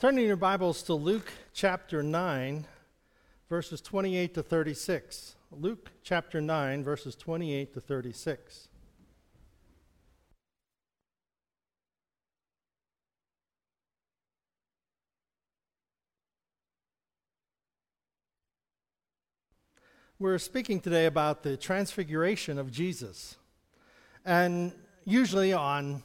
Turning your Bibles to Luke chapter 9, verses 28 to 36. Luke chapter 9, verses 28 to 36. We're speaking today about the transfiguration of Jesus. And usually on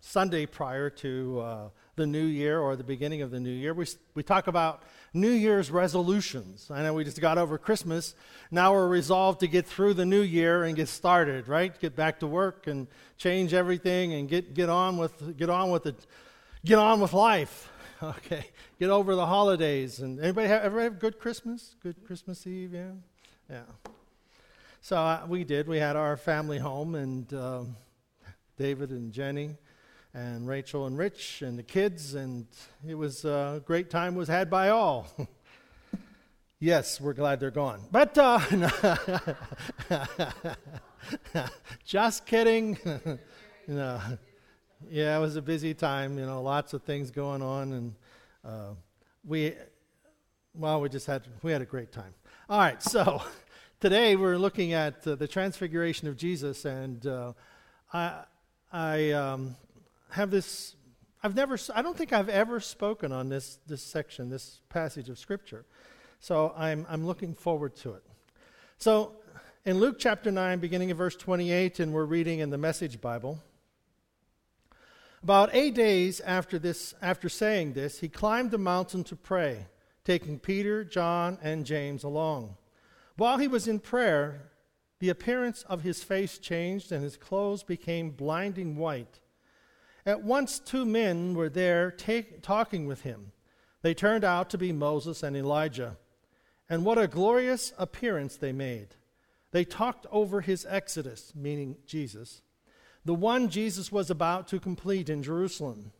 Sunday prior to uh, the new year or the beginning of the new year, we, we talk about New Year's resolutions. I know we just got over Christmas. Now we're resolved to get through the new year and get started, right? Get back to work and change everything and get, get on with get on with it, get on with life. Okay, get over the holidays. And anybody have, ever have good Christmas? Good Christmas Eve, yeah. Yeah. So uh, we did. We had our family home, and um, David and Jenny, and Rachel and Rich, and the kids, and it was a great time was had by all. yes, we're glad they're gone. But uh, just kidding. no. Yeah, it was a busy time. You know, lots of things going on, and uh, we, well, we just had we had a great time. All right, so today we're looking at uh, the transfiguration of Jesus, and uh, I, I um, have this. I've never. I don't think I've ever spoken on this this section, this passage of Scripture. So I'm I'm looking forward to it. So in Luke chapter nine, beginning of verse 28, and we're reading in the Message Bible. About eight days after this, after saying this, he climbed the mountain to pray taking Peter, John, and James along. While he was in prayer, the appearance of his face changed and his clothes became blinding white. At once, two men were there talking with him. They turned out to be Moses and Elijah. And what a glorious appearance they made. They talked over his exodus, meaning Jesus, the one Jesus was about to complete in Jerusalem.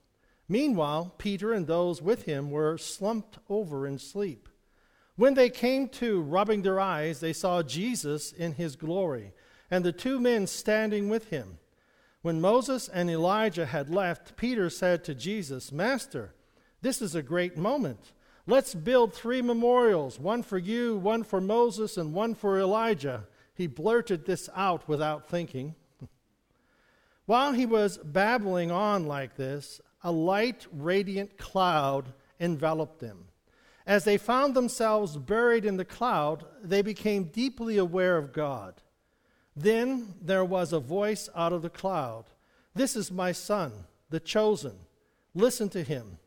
Meanwhile, Peter and those with him were slumped over in sleep. When they came to, rubbing their eyes, they saw Jesus in his glory, and the two men standing with him. When Moses and Elijah had left, Peter said to Jesus, Master, this is a great moment. Let's build three memorials one for you, one for Moses, and one for Elijah. He blurted this out without thinking. While he was babbling on like this, a light, radiant cloud enveloped them. As they found themselves buried in the cloud, they became deeply aware of God. Then there was a voice out of the cloud This is my son, the chosen. Listen to him.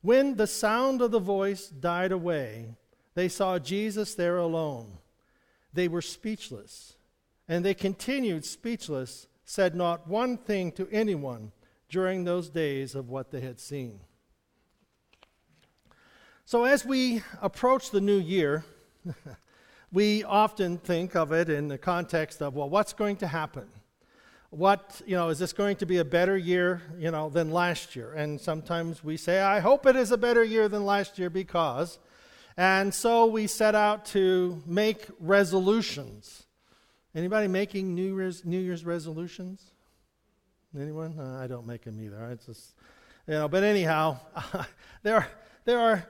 When the sound of the voice died away, they saw Jesus there alone. They were speechless, and they continued speechless, said not one thing to anyone during those days of what they had seen. So, as we approach the new year, we often think of it in the context of, well, what's going to happen? What, you know, is this going to be a better year, you know, than last year? And sometimes we say, I hope it is a better year than last year because. And so we set out to make resolutions. Anybody making New Year's, New Year's resolutions? Anyone? Uh, I don't make them either. It's just, you know. But anyhow, there there are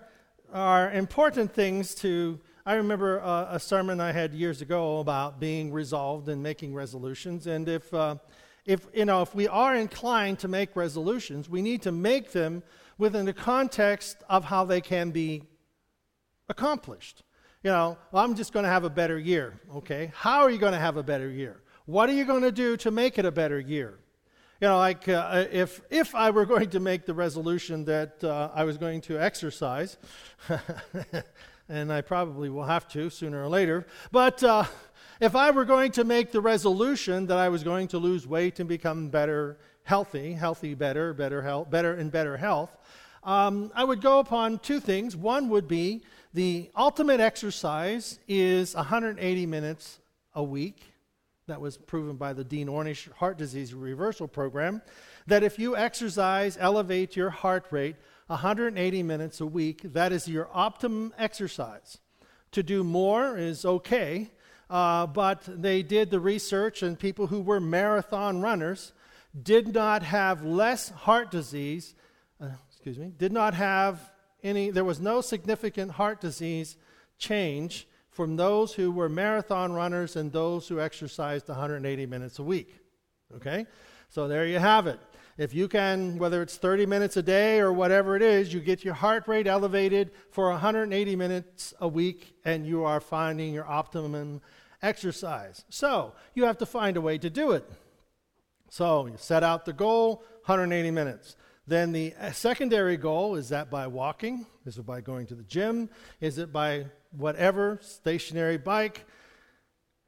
are important things to. I remember uh, a sermon I had years ago about being resolved and making resolutions, and if uh, if you know if we are inclined to make resolutions, we need to make them within the context of how they can be accomplished. You know, well, I'm just going to have a better year. Okay, how are you going to have a better year? What are you going to do to make it a better year? You know, like uh, if, if I were going to make the resolution that uh, I was going to exercise, and I probably will have to sooner or later, but uh, if I were going to make the resolution that I was going to lose weight and become better, healthy, healthy, better, better health, better and better health, um, I would go upon two things. One would be the ultimate exercise is 180 minutes a week. That was proven by the Dean Ornish Heart Disease Reversal Program, that if you exercise, elevate your heart rate 180 minutes a week, that is your optimum exercise. To do more is okay, uh, but they did the research, and people who were marathon runners did not have less heart disease uh, excuse me, did not have any, there was no significant heart disease change from those who were marathon runners and those who exercised 180 minutes a week. Okay? So there you have it. If you can, whether it's 30 minutes a day or whatever it is, you get your heart rate elevated for 180 minutes a week and you are finding your optimum exercise. So you have to find a way to do it. So you set out the goal 180 minutes. Then the uh, secondary goal is that by walking? Is it by going to the gym? Is it by whatever, stationary bike,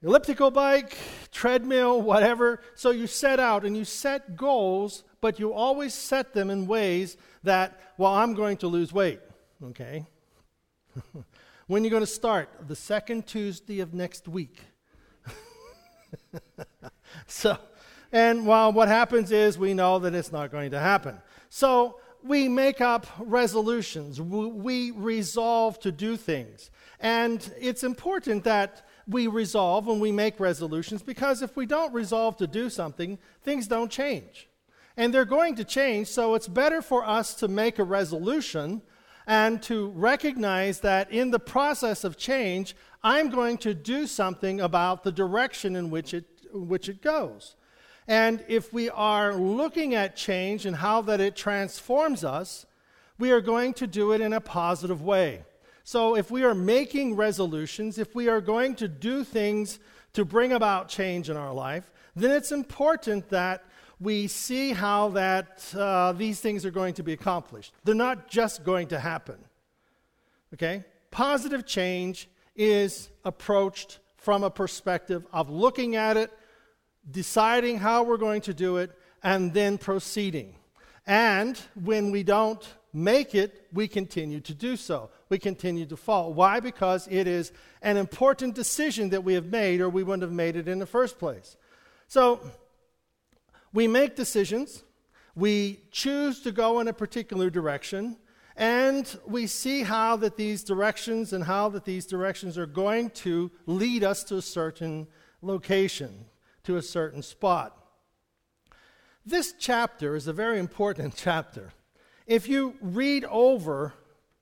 elliptical bike, treadmill, whatever? So you set out and you set goals, but you always set them in ways that, well, I'm going to lose weight, okay? when are you going to start? The second Tuesday of next week. so, and well, what happens is we know that it's not going to happen. So we make up resolutions, we resolve to do things. And it's important that we resolve when we make resolutions because if we don't resolve to do something, things don't change. And they're going to change, so it's better for us to make a resolution and to recognize that in the process of change, I'm going to do something about the direction in which it, which it goes. And if we are looking at change and how that it transforms us, we are going to do it in a positive way. So if we are making resolutions, if we are going to do things to bring about change in our life, then it's important that we see how that uh, these things are going to be accomplished. They're not just going to happen. Okay? Positive change is approached from a perspective of looking at it deciding how we're going to do it, and then proceeding. And when we don't make it, we continue to do so. We continue to fall. Why? Because it is an important decision that we have made, or we wouldn't have made it in the first place. So, we make decisions, we choose to go in a particular direction, and we see how that these directions and how that these directions are going to lead us to a certain location to a certain spot. This chapter is a very important chapter. If you read over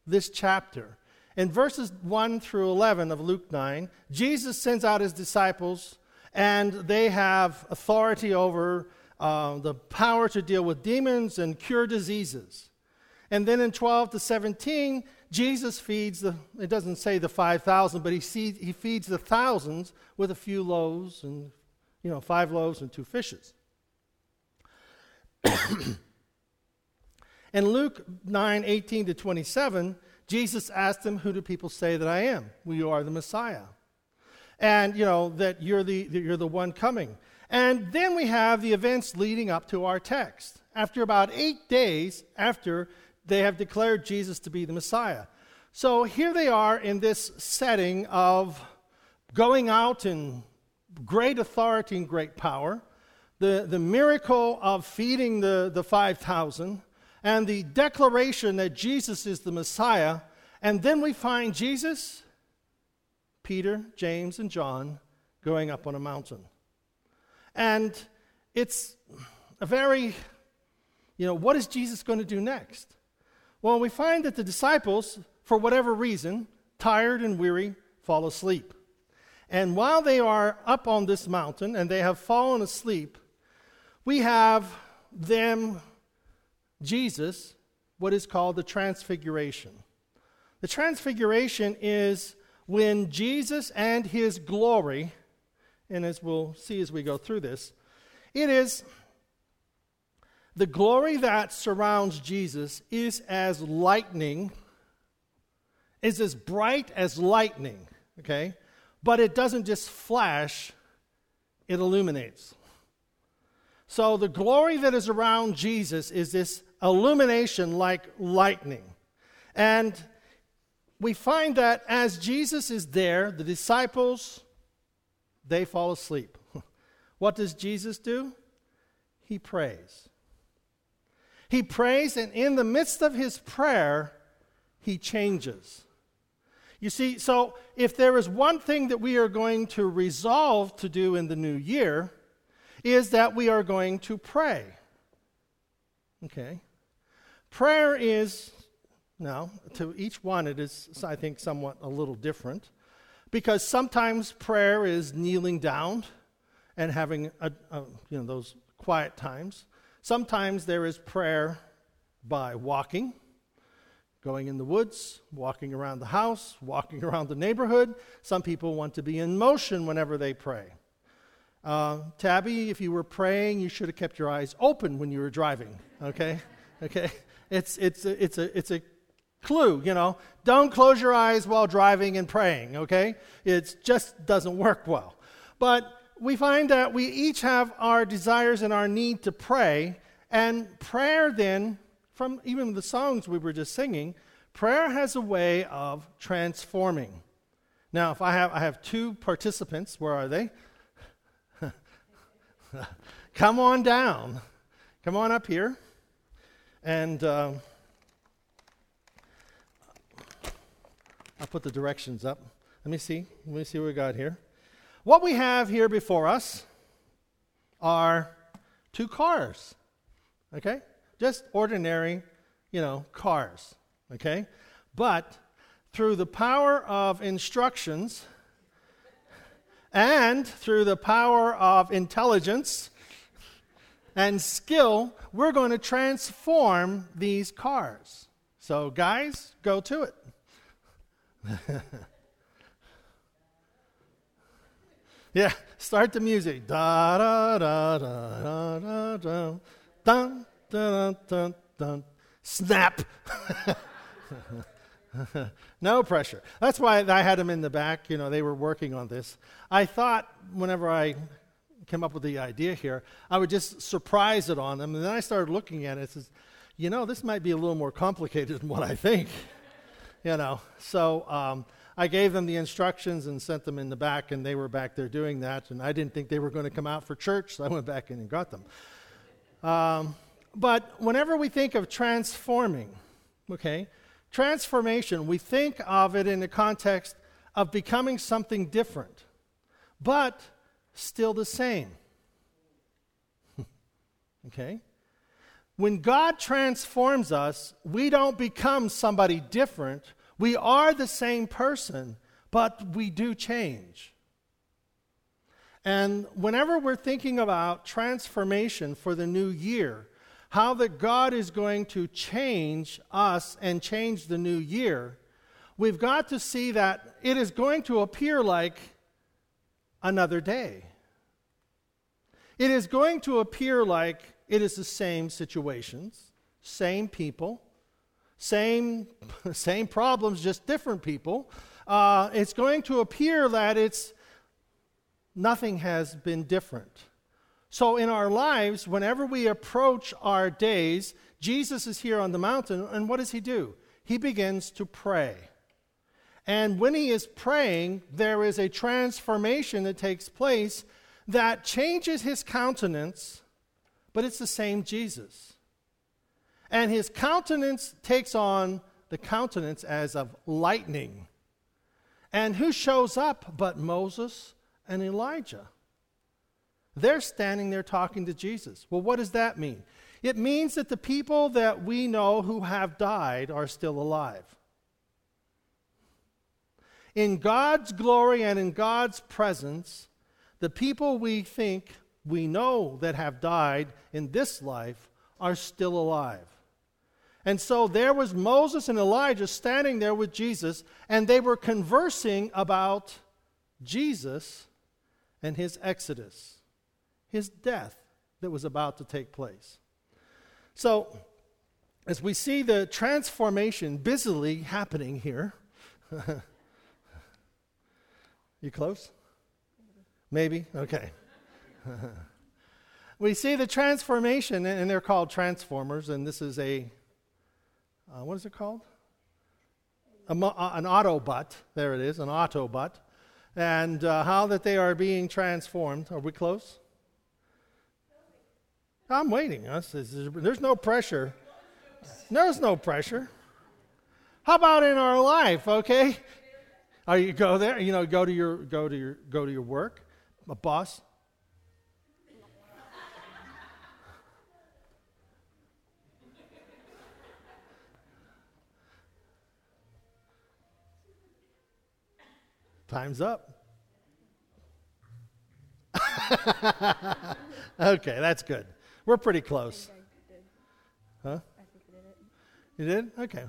this chapter, in verses 1 through 11 of Luke 9, Jesus sends out his disciples, and they have authority over uh, the power to deal with demons and cure diseases. And then in 12 to 17, Jesus feeds the, it doesn't say the 5,000, but he, he feeds the thousands with a few loaves and you know, five loaves and two fishes. In Luke 9 18 to 27, Jesus asked them, Who do people say that I am? Well, you are the Messiah. And, you know, that you're the, that you're the one coming. And then we have the events leading up to our text. After about eight days after they have declared Jesus to be the Messiah. So here they are in this setting of going out in great authority and great power, the, the miracle of feeding the, the 5,000, and the declaration that Jesus is the Messiah. And then we find Jesus, Peter, James, and John going up on a mountain. And it's a very, you know, what is Jesus going to do next? Well, we find that the disciples, for whatever reason, tired and weary, fall asleep. And while they are up on this mountain and they have fallen asleep, we have them, Jesus, what is called the Transfiguration. The Transfiguration is when Jesus and his glory, and as we'll see as we go through this, it is the glory that surrounds Jesus is as lightning, is as bright as lightning, okay? but it doesn't just flash, it illuminates. So the glory that is around Jesus is this illumination like lightning. And we find that as Jesus is there, the disciples they fall asleep. what does Jesus do? He prays. He prays and in the midst of his prayer, he changes. You see, so if there is one thing that we are going to resolve to do in the new year, is that we are going to pray. Okay? Prayer is, now, to each one, it is, I think, somewhat a little different because sometimes prayer is kneeling down and having a, a, you know, those quiet times. Sometimes there is prayer by walking going in the woods, walking around the house, walking around the neighborhood. Some people want to be in motion whenever they pray. Uh, Tabby, if you were praying, you should have kept your eyes open when you were driving. Okay, okay. It's it's a, it's a it's a clue. You know, don't close your eyes while driving and praying. Okay, it just doesn't work well. But we find that we each have our desires and our need to pray, and prayer then from even the songs we were just singing, prayer has a way of transforming. Now, if I have, I have two participants, where are they? Come on down. Come on up here. And uh, I'll put the directions up. Let me see. Let me see what we got here. What we have here before us are two cars. Okay? Just ordinary, you know, cars, okay? But through the power of instructions and through the power of intelligence and skill, we're going to transform these cars. So, guys, go to it. yeah, start the music. Da da da da da da da dun, dun, dun, snap. no pressure. That's why I had them in the back. You know, they were working on this. I thought whenever I came up with the idea here, I would just surprise it on them. And then I started looking at it and says, you know, this might be a little more complicated than what I think. You know, so um, I gave them the instructions and sent them in the back, and they were back there doing that. And I didn't think they were going to come out for church, so I went back in and got them. Um, but whenever we think of transforming, okay, transformation, we think of it in the context of becoming something different, but still the same. okay? When God transforms us, we don't become somebody different. We are the same person, but we do change. And whenever we're thinking about transformation for the new year, how that God is going to change us and change the new year, we've got to see that it is going to appear like another day. It is going to appear like it is the same situations, same people, same, same problems, just different people. Uh, it's going to appear that it's nothing has been different. So, in our lives, whenever we approach our days, Jesus is here on the mountain, and what does he do? He begins to pray. And when he is praying, there is a transformation that takes place that changes his countenance, but it's the same Jesus. And his countenance takes on the countenance as of lightning. And who shows up but Moses and Elijah? They're standing there talking to Jesus. Well, what does that mean? It means that the people that we know who have died are still alive. In God's glory and in God's presence, the people we think we know that have died in this life are still alive. And so there was Moses and Elijah standing there with Jesus, and they were conversing about Jesus and his exodus his death that was about to take place. So, as we see the transformation busily happening here, you close? Maybe? Okay. we see the transformation, and they're called transformers, and this is a, uh, what is it called? A, uh, an Autobot. There it is, an Autobot. And uh, how that they are being transformed. Are we close? I'm waiting. There's no pressure. There's no pressure. How about in our life, okay? Are you go there, you know, go to your go to your go to your work, a boss. Time's up. okay, that's good. We're pretty close. Huh? You did? Okay.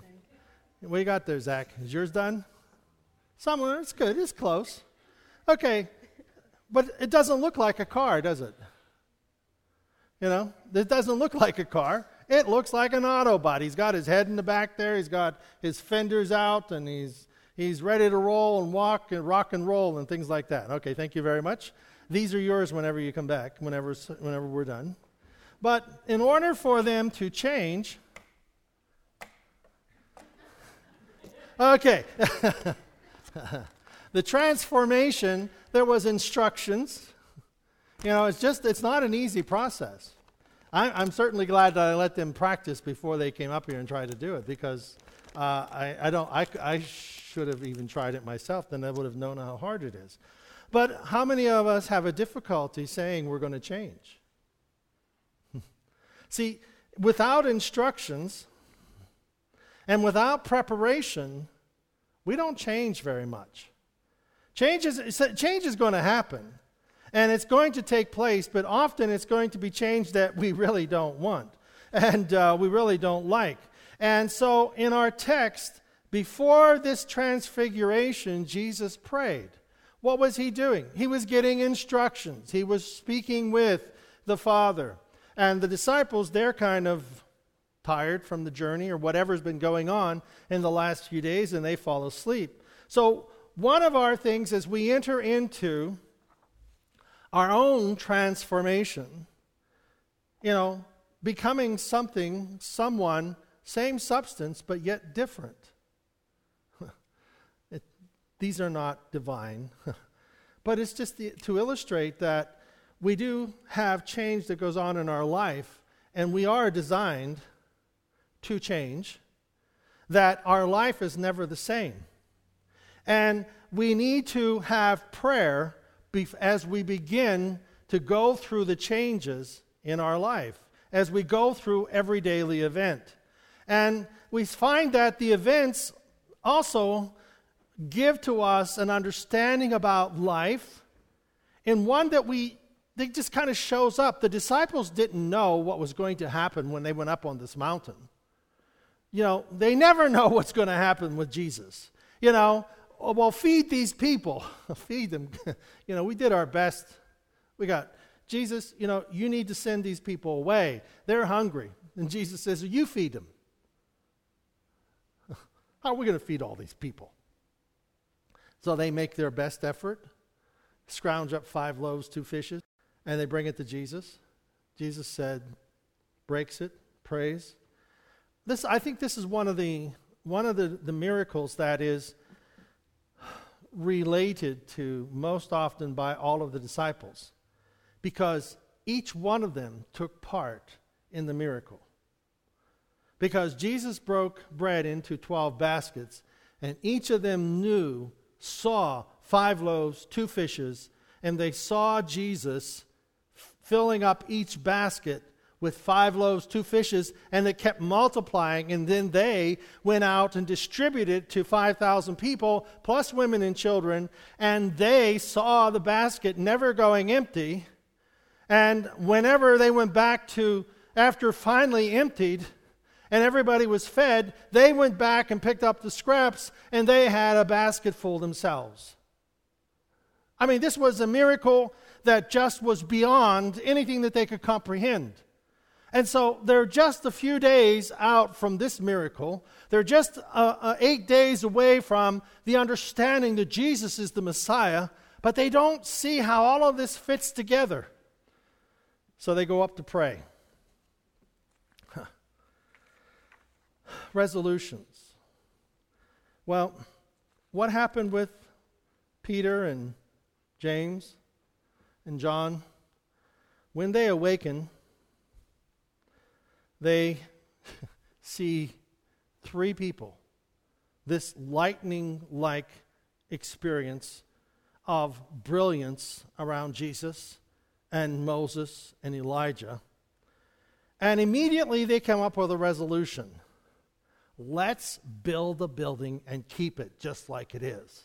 What you got there, Zach? Is yours done? Somewhere. It's good. It's close. Okay. But it doesn't look like a car, does it? You know, it doesn't look like a car. It looks like an Autobot. He's got his head in the back there. He's got his fenders out, and he's he's ready to roll and walk and rock and roll and things like that. Okay, thank you very much. These are yours whenever you come back, whenever whenever we're done. But in order for them to change, okay, the transformation there was instructions. You know, it's just it's not an easy process. I, am certainly glad that I let them practice before they came up here and tried to do it because uh, I, I, don't. I, I should have even tried it myself. Then I would have known how hard it is. But how many of us have a difficulty saying we're going to change? See, without instructions and without preparation, we don't change very much. Change is, change is going to happen. And it's going to take place, but often it's going to be change that we really don't want and uh, we really don't like. And so in our text, before this transfiguration, Jesus prayed. What was he doing? He was getting instructions, he was speaking with the Father. And the disciples, they're kind of tired from the journey or whatever's been going on in the last few days, and they fall asleep. So, one of our things as we enter into our own transformation, you know, becoming something, someone, same substance, but yet different. These are not divine, but it's just the, to illustrate that we do have change that goes on in our life, and we are designed to change, that our life is never the same. And we need to have prayer as we begin to go through the changes in our life, as we go through every daily event. And we find that the events also give to us an understanding about life in one that we it just kind of shows up. The disciples didn't know what was going to happen when they went up on this mountain. You know, they never know what's going to happen with Jesus. You know, oh, well, feed these people. feed them. you know, we did our best. We got, Jesus, you know, you need to send these people away. They're hungry. And Jesus says, You feed them. How are we going to feed all these people? So they make their best effort, scrounge up five loaves, two fishes, and they bring it to Jesus. Jesus said, breaks it, prays. This, I think this is one of the, one of the, the miracles that is related to most often by all of the disciples because each one of them took part in the miracle. Because Jesus broke bread into 12 baskets, and each of them knew, saw five loaves, two fishes, and they saw Jesus filling up each basket with five loaves, two fishes, and it kept multiplying. And then they went out and distributed to 5,000 people, plus women and children, and they saw the basket never going empty. And whenever they went back to, after finally emptied, and everybody was fed, they went back and picked up the scraps, and they had a basket full themselves. I mean, this was a miracle that just was beyond anything that they could comprehend. And so they're just a few days out from this miracle. They're just uh, uh, eight days away from the understanding that Jesus is the Messiah, but they don't see how all of this fits together. So they go up to pray. Resolutions. Well, what happened with Peter and James and John? When they awaken, they see three people this lightning like experience of brilliance around Jesus and Moses and Elijah. And immediately they come up with a resolution let's build a building and keep it just like it is.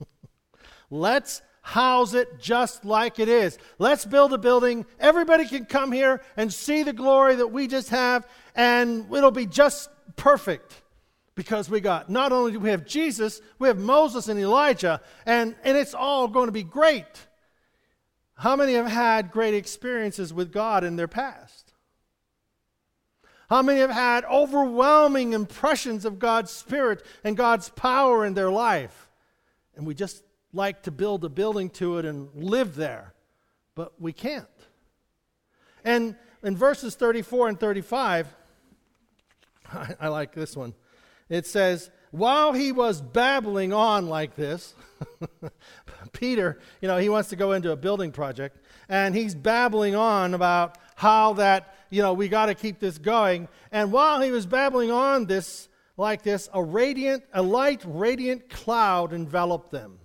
Let's house it just like it is. Let's build a building. Everybody can come here and see the glory that we just have, and it'll be just perfect because we got not only do we have Jesus, we have Moses and Elijah, and, and it's all going to be great. How many have had great experiences with God in their past? How many have had overwhelming impressions of God's Spirit and God's power in their life? And we just like to build a building to it and live there, but we can't. And in verses 34 and 35, I, I like this one. It says, while he was babbling on like this, Peter, you know, he wants to go into a building project, and he's babbling on about how that, you know, we got to keep this going. And while he was babbling on this, like this, a radiant, a light, radiant cloud enveloped them.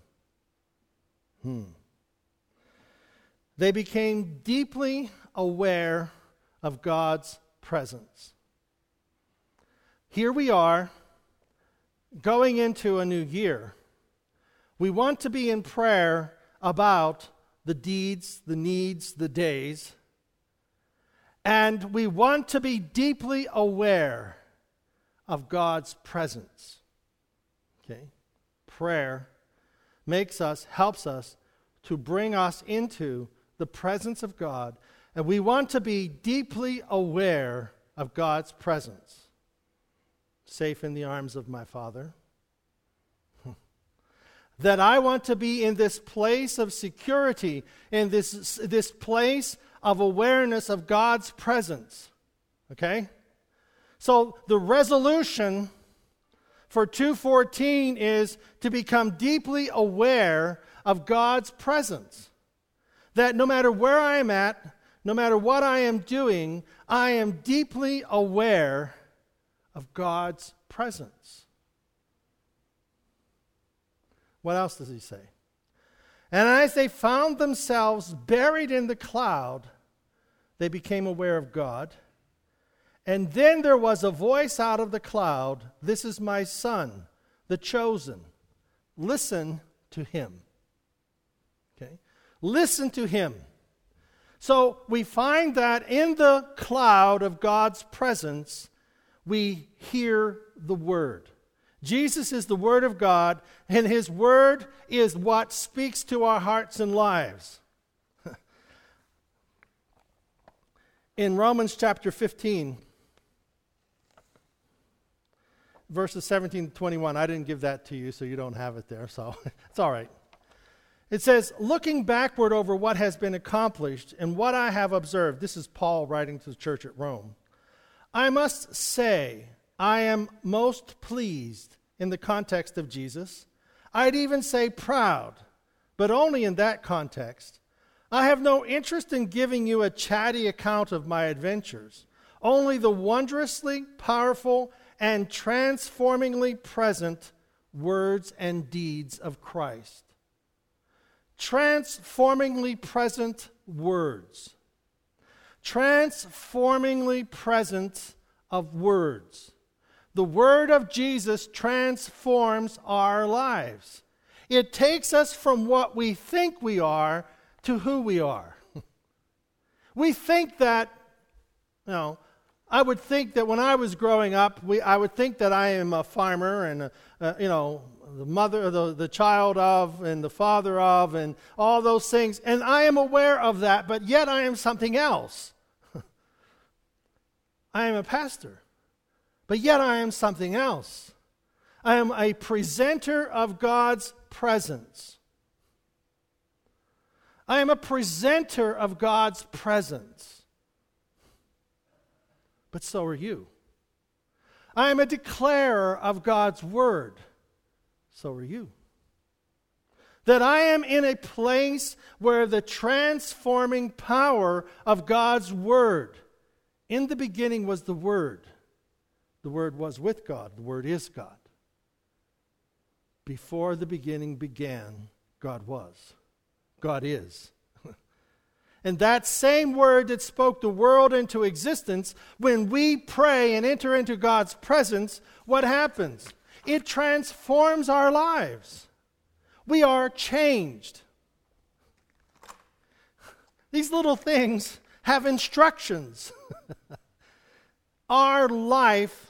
Hmm. They became deeply aware of God's presence. Here we are, going into a new year. We want to be in prayer about the deeds, the needs, the days. And we want to be deeply aware of God's presence. Okay? Prayer makes us, helps us to bring us into the presence of God. And we want to be deeply aware of God's presence. Safe in the arms of my Father. that I want to be in this place of security, in this, this place of awareness of God's presence. Okay? So the resolution for 214 is to become deeply aware of God's presence. That no matter where I am at, no matter what I am doing, I am deeply aware of God's presence. What else does he say? And as they found themselves buried in the cloud, they became aware of God. And then there was a voice out of the cloud This is my son, the chosen. Listen to him. Okay? Listen to him. So we find that in the cloud of God's presence, we hear the word. Jesus is the Word of God, and His Word is what speaks to our hearts and lives. In Romans chapter 15, verses 17 to 21. I didn't give that to you, so you don't have it there, so it's all right. It says, looking backward over what has been accomplished and what I have observed, this is Paul writing to the church at Rome. I must say, I am most pleased in the context of Jesus. I'd even say proud, but only in that context. I have no interest in giving you a chatty account of my adventures, only the wondrously powerful and transformingly present words and deeds of Christ. Transformingly present words. Transformingly present of words. The word of Jesus transforms our lives. It takes us from what we think we are to who we are. we think that, you know, I would think that when I was growing up, we, I would think that I am a farmer and, a, a, you know, the mother, the, the child of, and the father of, and all those things. And I am aware of that, but yet I am something else. I am a pastor, but yet I am something else. I am a presenter of God's presence. I am a presenter of God's presence but so are you. I am a declarer of God's word. So are you. That I am in a place where the transforming power of God's word. In the beginning was the Word. The Word was with God. The Word is God. Before the beginning began, God was. God is. And that same word that spoke the world into existence, when we pray and enter into God's presence, what happens? It transforms our lives. We are changed. These little things have instructions. Our life,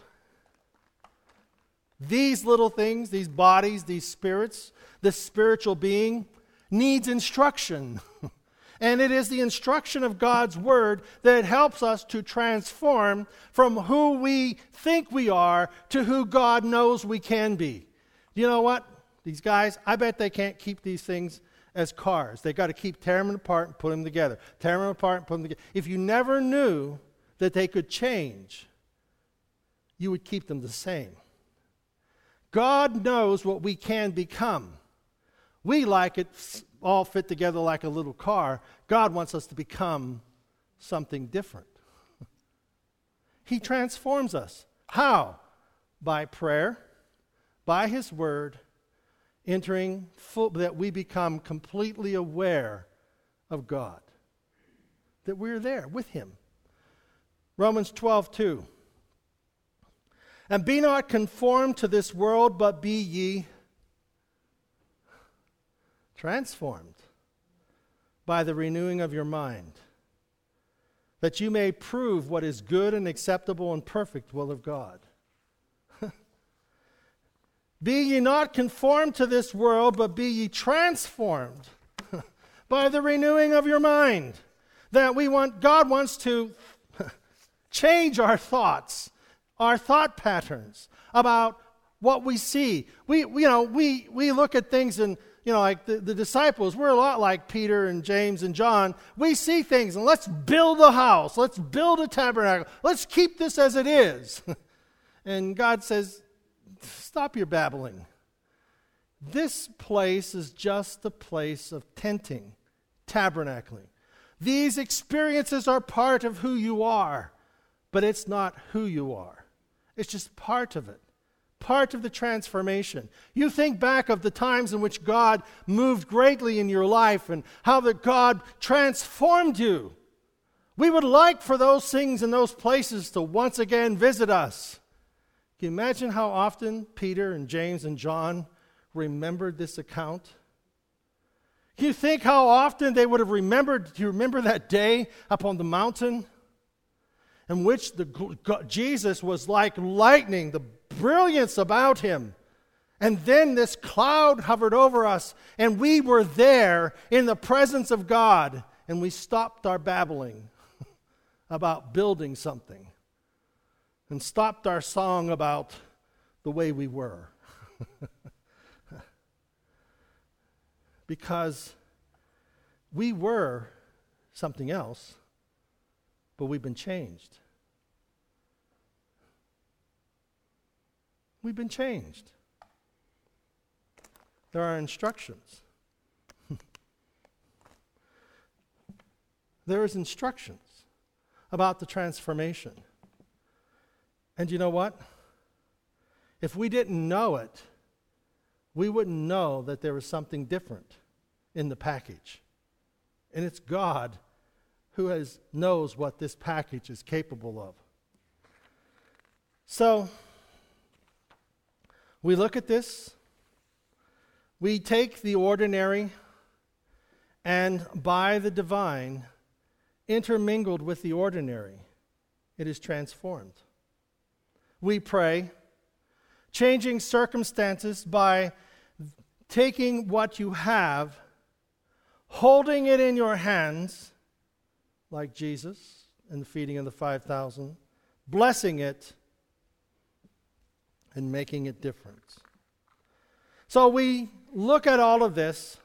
these little things, these bodies, these spirits, this spiritual being, needs instruction. and it is the instruction of God's Word that helps us to transform from who we think we are to who God knows we can be. You know what? These guys, I bet they can't keep these things as cars. They've got to keep tearing them apart and put them together. Tear them apart and put them together. If you never knew that they could change, you would keep them the same. God knows what we can become. We like it all fit together like a little car. God wants us to become something different. he transforms us. How? By prayer, by His Word, entering full, that we become completely aware of God, that we're there with Him. Romans 12, 2. And be not conformed to this world, but be ye transformed by the renewing of your mind, that you may prove what is good and acceptable and perfect will of God. Be ye not conformed to this world, but be ye transformed by the renewing of your mind. That we want, God wants to change our thoughts, our thought patterns about what we see. We, you know, we, we look at things and, you know, like the, the disciples, we're a lot like Peter and James and John. We see things and let's build a house, let's build a tabernacle, let's keep this as it is. and God says, Stop your babbling. This place is just the place of tenting, tabernacling. These experiences are part of who you are, but it's not who you are. It's just part of it, part of the transformation. You think back of the times in which God moved greatly in your life and how that God transformed you. We would like for those things and those places to once again visit us. Can you imagine how often Peter and James and John remembered this account? Can you think how often they would have remembered? Do you remember that day up on the mountain in which the, Jesus was like lightning, the brilliance about him? And then this cloud hovered over us, and we were there in the presence of God, and we stopped our babbling about building something and stopped our song about the way we were. because we were something else, but we've been changed. We've been changed. There are instructions. there is instructions about the transformation. And you know what? If we didn't know it, we wouldn't know that there was something different in the package. And it's God who has, knows what this package is capable of. So, we look at this, we take the ordinary, and by the divine, intermingled with the ordinary, it is transformed we pray, changing circumstances by taking what you have, holding it in your hands, like Jesus in the feeding of the 5,000, blessing it, and making it different. So we look at all of this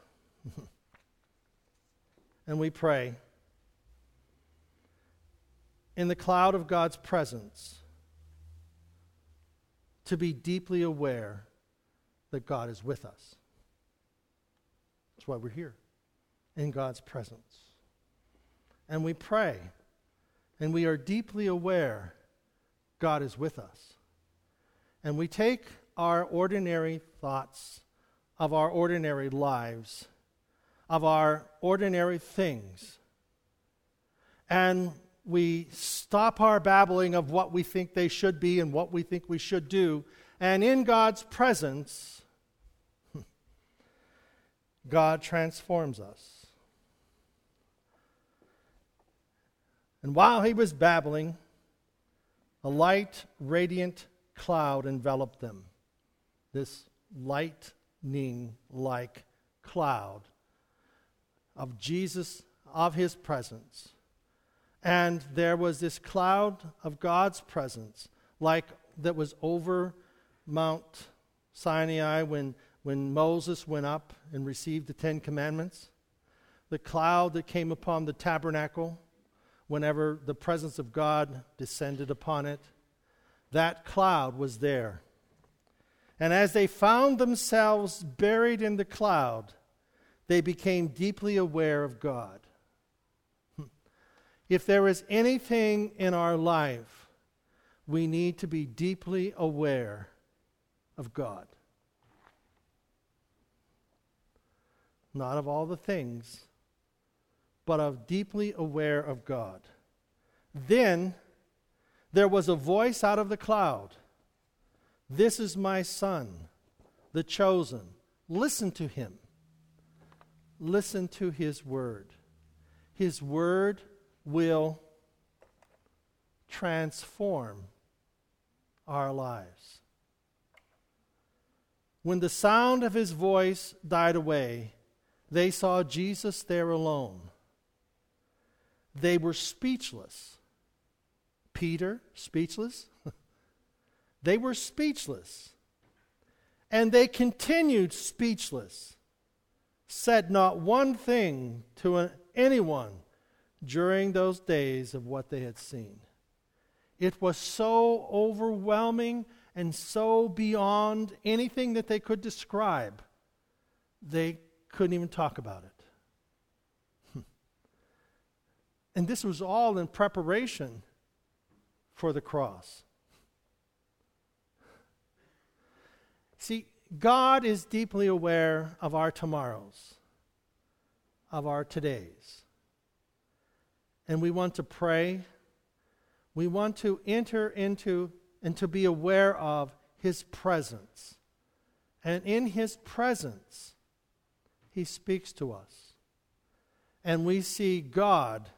and we pray in the cloud of God's presence to be deeply aware that God is with us. That's why we're here, in God's presence. And we pray, and we are deeply aware God is with us. And we take our ordinary thoughts of our ordinary lives, of our ordinary things, and we stop our babbling of what we think they should be and what we think we should do, and in God's presence, God transforms us. And while he was babbling, a light, radiant cloud enveloped them. This lightning like cloud of Jesus, of his presence. And there was this cloud of God's presence, like that was over Mount Sinai when, when Moses went up and received the Ten Commandments. The cloud that came upon the tabernacle whenever the presence of God descended upon it. That cloud was there. And as they found themselves buried in the cloud, they became deeply aware of God. Hmm. If there is anything in our life, we need to be deeply aware of God. Not of all the things, but of deeply aware of God. Then there was a voice out of the cloud This is my son, the chosen. Listen to him. Listen to his word. His word will transform our lives. When the sound of his voice died away, they saw Jesus there alone. They were speechless. Peter, speechless? they were speechless. And they continued speechless, said not one thing to anyone during those days of what they had seen. It was so overwhelming and so beyond anything that they could describe, they couldn't even talk about it. Hmm. And this was all in preparation for the cross. See, God is deeply aware of our tomorrows, of our todays. And we want to pray. We want to enter into and to be aware of His presence. And in His presence, He speaks to us. And we see God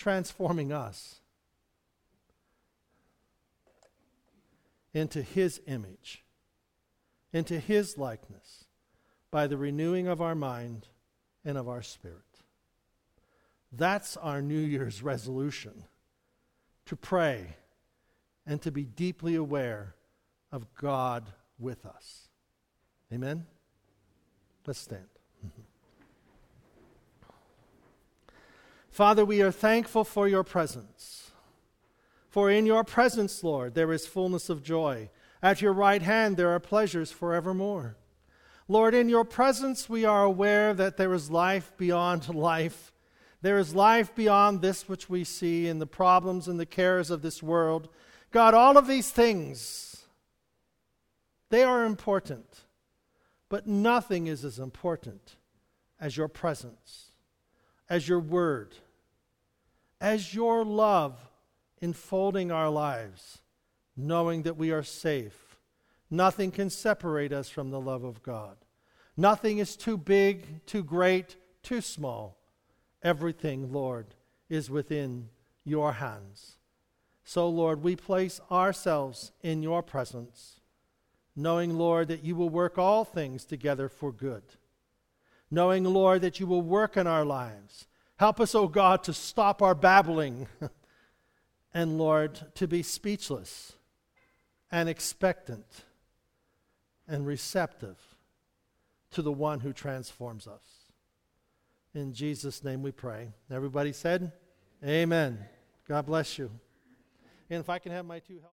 transforming us into His image, into His likeness, by the renewing of our mind and of our spirit. That's our New Year's resolution to pray and to be deeply aware of God with us. Amen? Let's stand. Father, we are thankful for your presence. For in your presence, Lord, there is fullness of joy. At your right hand, there are pleasures forevermore. Lord, in your presence, we are aware that there is life beyond life there is life beyond this which we see in the problems and the cares of this world. God, all of these things, they are important, but nothing is as important as your presence, as your word, as your love enfolding our lives, knowing that we are safe. Nothing can separate us from the love of God. Nothing is too big, too great, too small Everything, Lord, is within your hands. So, Lord, we place ourselves in your presence, knowing, Lord, that you will work all things together for good. Knowing, Lord, that you will work in our lives. Help us, O oh God, to stop our babbling and, Lord, to be speechless and expectant and receptive to the one who transforms us. In Jesus' name we pray. Everybody said, Amen. God bless you. And if I can have my two help.